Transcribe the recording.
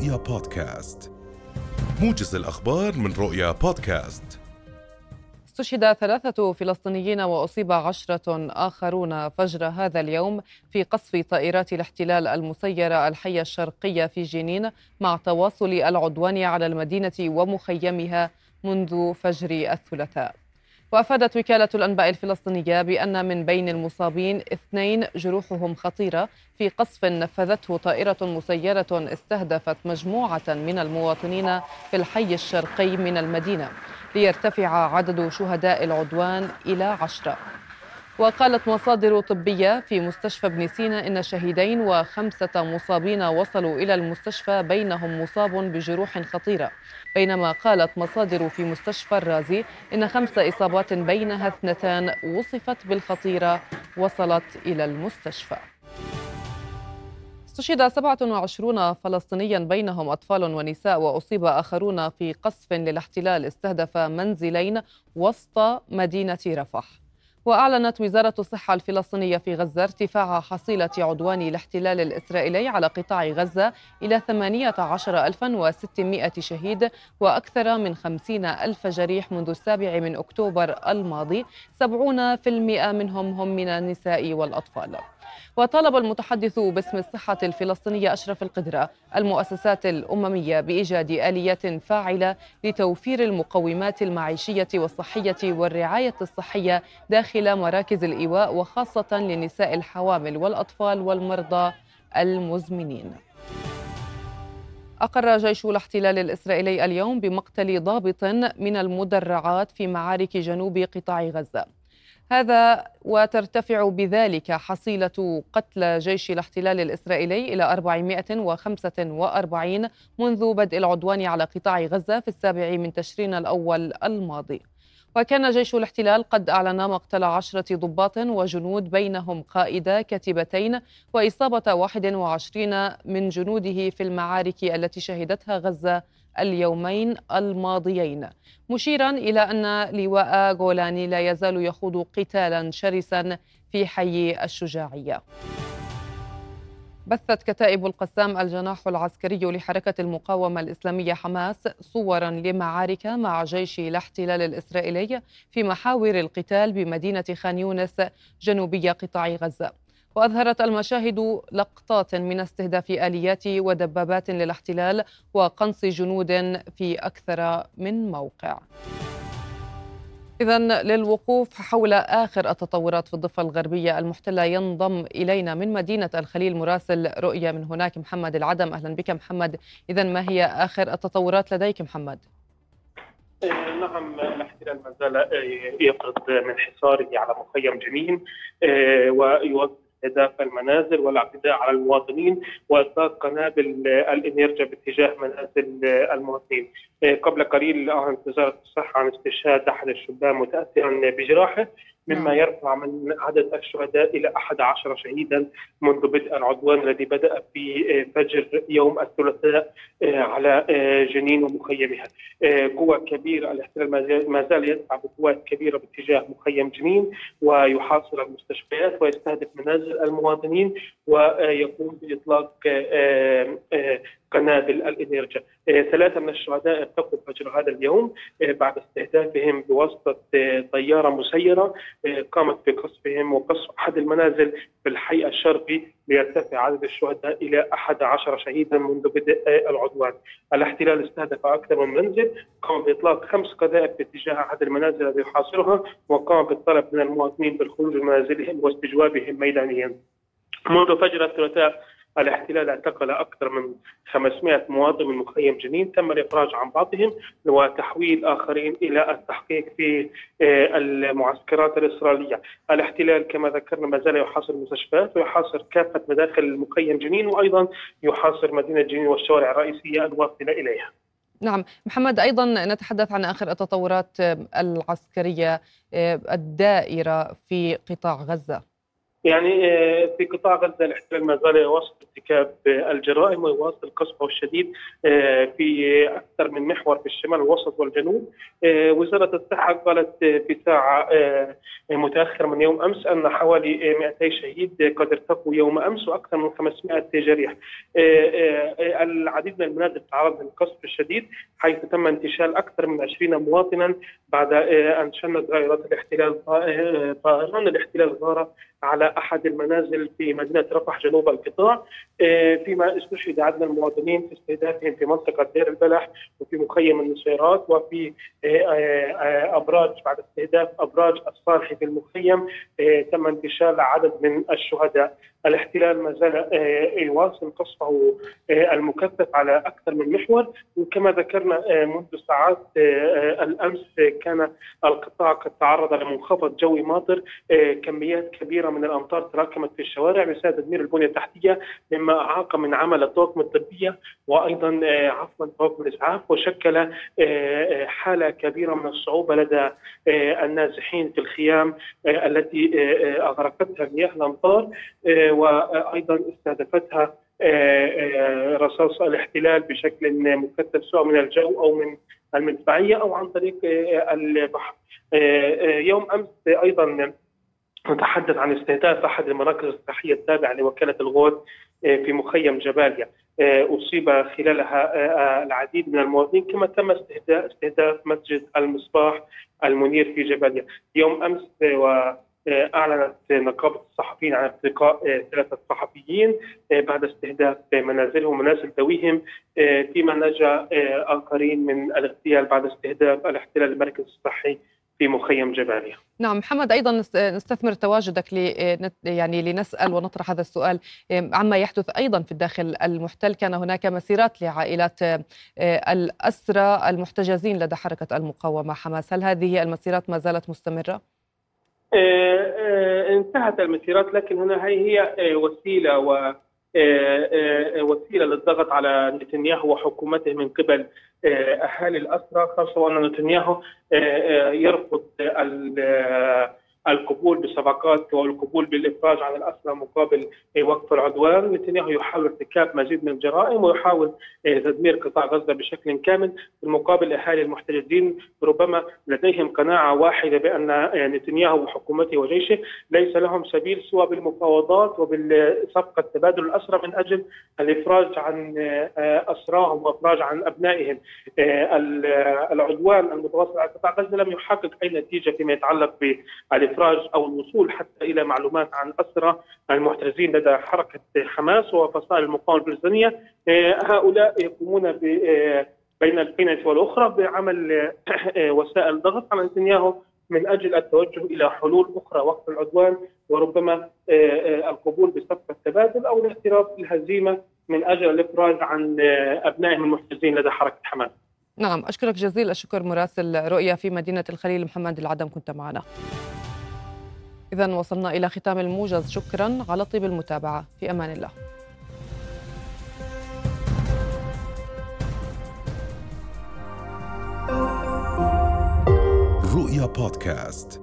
رؤيا بودكاست. موجز الأخبار من رؤيا بودكاست. استشهد ثلاثة فلسطينيين وأصيب عشرة آخرون فجر هذا اليوم في قصف طائرات الاحتلال المسيرة الحية الشرقية في جنين مع تواصل العدوان على المدينة ومخيمها منذ فجر الثلاثاء. وأفادت وكالة الأنباء الفلسطينية بأن من بين المصابين اثنين جروحهم خطيرة في قصف نفذته طائرة مسيرة استهدفت مجموعة من المواطنين في الحي الشرقي من المدينة. ليرتفع عدد شهداء العدوان إلى عشرة. وقالت مصادر طبية في مستشفى ابن سينا إن شهيدين وخمسة مصابين وصلوا إلى المستشفى بينهم مصاب بجروح خطيرة. بينما قالت مصادر في مستشفى الرازي إن خمس إصابات بينها اثنتان وصفت بالخطيرة وصلت إلى المستشفى. استشهد 27 فلسطينيا بينهم أطفال ونساء وأصيب آخرون في قصف للاحتلال استهدف منزلين وسط مدينة رفح. وأعلنت وزارة الصحة الفلسطينية في غزة ارتفاع حصيلة عدوان الاحتلال الإسرائيلي على قطاع غزة إلى 18600 شهيد وأكثر من 50 ألف جريح منذ السابع من أكتوبر الماضي 70% منهم هم من النساء والأطفال. وطالب المتحدث باسم الصحة الفلسطينية أشرف القدرة المؤسسات الأممية بإيجاد آليات فاعلة لتوفير المقومات المعيشية والصحية والرعاية الصحية داخل مراكز الإيواء وخاصة للنساء الحوامل والأطفال والمرضى المزمنين. أقر جيش الاحتلال الإسرائيلي اليوم بمقتل ضابط من المدرعات في معارك جنوب قطاع غزة. هذا وترتفع بذلك حصيلة قتلى جيش الاحتلال الإسرائيلي إلى 445 منذ بدء العدوان على قطاع غزة في السابع من تشرين الأول الماضي. وكان جيش الاحتلال قد أعلن مقتل عشرة ضباط وجنود بينهم قائد كتيبتين وإصابة 21 من جنوده في المعارك التي شهدتها غزة اليومين الماضيين. مشيرا إلى أن لواء جولاني لا يزال يخوض قتالا شرسا في حي الشجاعية. بثت كتائب القسام الجناح العسكري لحركة المقاومة الإسلامية حماس صورا لمعارك مع جيش الاحتلال الإسرائيلي في محاور القتال بمدينة خان يونس جنوبي قطاع غزة. وأظهرت المشاهد لقطات من استهداف آليات ودبابات للاحتلال وقنص جنود في أكثر من موقع. إذا للوقوف حول آخر التطورات في الضفة الغربية المحتلة ينضم إلينا من مدينة الخليل مراسل رؤية من هناك محمد العدم. أهلا بك محمد. إذا ما هي آخر التطورات لديك محمد؟ نعم الاحتلال ما زال يفرض من حصاره على مخيم جنين آه، ويوزع استهداف المنازل والاعتداء على المواطنين واطلاق قنابل الانيرجا باتجاه منازل المواطنين. قبل قليل أعلنت وزارة الصحة عن استشهاد أحد الشبان متاثرا بجراحه مما نعم. يرفع من عدد الشهداء إلى 11 شهيدا منذ بدء العدوان الذي بدأ في فجر يوم الثلاثاء على جنين ومخيمها. قوة كبيرة الاحتلال ما زال يسعى بقوات كبيرة باتجاه مخيم جنين ويحاصر المستشفيات ويستهدف منازل المواطنين ويقوم بإطلاق قنابل الانيرجا. ثلاثة من الشهداء ارتقوا فجر هذا اليوم بعد استهدافهم بواسطة طيارة مسيرة قامت بقصفهم وقصف أحد المنازل في الحي الشرقي ليرتفع عدد الشهداء إلى 11 شهيدا منذ بدء العدوان. الاحتلال استهدف أكثر من منزل، قام بإطلاق خمس قذائف باتجاه أحد المنازل الذي يحاصرها وقام بالطلب من المواطنين بالخروج من منازلهم واستجوابهم ميدانيا. منذ فجر الثلاثاء الاحتلال اعتقل أكثر من 500 مواطن من مخيم جنين تم الافراج عن بعضهم وتحويل آخرين إلى التحقيق في آه، المعسكرات الإسرائيلية. الاحتلال كما ذكرنا ما زال يحاصر المستشفيات ويحاصر كافة مداخل مخيم جنين وأيضا يحاصر مدينة جنين والشوارع الرئيسية الواصله إليها. نعم محمد أيضا نتحدث عن آخر التطورات العسكرية آه، الدائرة في قطاع غزة يعني آه، في قطاع غزة الاحتلال ما زال يواصل ارتكاب الجرائم ويواصل قصفه الشديد آه، في أكثر من محور في الشمال الوسط والجنوب. آه، وزارة الصحة قالت في ساعة متاخره من يوم أمس أن حوالي 200 شهيد قد ارتقوا يوم أمس وأكثر من 500 جريح. العديد من المنازل تعرض للقصف الشديد حيث تم انتشال أكثر من 20 مواطنا بعد أن شنت غيرات الاحتلال طائران الاحتلال غاره على أحد المنازل في مدينة رفح جنوب القطاع آه، فيما استشهد عدد المواطنين في استهدافهم في منطقة دير البلح وفي مخيم النصيرات وفي آه، آه، أبراج بعد استهداف أبراج الصالحي في المخيم تم انتشال عدد من الشهداء. الاحتلال ما زال يواصل قصفه المكثف على أكثر من محور. وكما ذكرنا منذ ساعات الأمس كان القطاع قد تعرض لمنخفض جوي ماطر كميات كبيرة من الأمطار تراكمت في الشوارع. بسبب تدمير البنية التحتية مما أعاق من عمل الطواقم الطبية وأيضا عفوا طواقم الاسعاف وشكل حالة كبيرة من الصعوبة لدى النازحين في الخيام التي أغرقتها مياه الأمطار. وأيضا استهدفتها رصاص الاحتلال بشكل مكثف سواء من الجو أو من المدفعية أو عن طريق البحر. يوم أمس أيضا نتحدث عن استهداف أحد المراكز الصحية التابعة لوكالة الغوث في مخيم جباليا أصيب خلالها العديد من المواطنين كما تم استهداف مسجد المصباح المنير في جباليا يوم أمس و أعلنت نقابة الصحفيين عن ارتقاء ثلاثة صحفيين بعد استهداف منازلهم ومنازل ذويهم فيما نجا آخرين من الاغتيال بعد استهداف الاحتلال المركز الصحي في مخيم جباليا. نعم محمد أيضا نستثمر تواجدك لي يعني لنسأل ونطرح هذا السؤال عما يحدث أيضا في الداخل المحتل كان هناك مسيرات لعائلات الأسرى المحتجزين لدى حركة المقاومة حماس، هل هذه المسيرات ما زالت مستمرة؟ انتهت المسيرات لكن هنا هي هي وسيلة و وسيلة للضغط على نتنياهو وحكومته من قبل أهالي الأسرى خاصة وأن نتنياهو يرفض القبول بصفقات والقبول بالإفراج عن الاسرى مقابل وقف العدوان، نتنياهو يحاول ارتكاب مزيد من الجرائم ويحاول تدمير قطاع غزة بشكل كامل، في المقابل أهالي المحتجزين ربما لديهم قناعة واحدة بأن نتنياهو وحكومته وجيشه ليس لهم سبيل سوى بالمفاوضات وبالصفقة تبادل الأسرى من أجل الإفراج عن أسراهم وإفراج عن أبنائهم. العدوان المتواصل على قطاع غزة لم يحقق أي نتيجة فيما يتعلق بال الإفراج أو الوصول حتى إلى معلومات عن اسرى المحتجزين لدى حركة حماس وفصائل المقاومة الفلسطينيه آه، هؤلاء يقومون آه، بين القينه والأخرى بعمل آه، وسائل ضغط على نتنياهو من أجل التوجه إلى حلول أخرى وقت العدوان وربما القبول بصفقه التبادل أو الاعتراف بالهزيمه من أجل الإفراج عن أبنائهم المحتجزين لدى حركة حماس. نعم أشكرك جزيل الشكر مراسل رؤيا في مدينة الخليل محمد العدم كنت معنا إذا وصلنا إلى ختام الموجز. شكرا على طيب المتابعة. في أمان الله. رؤيا بودكاست.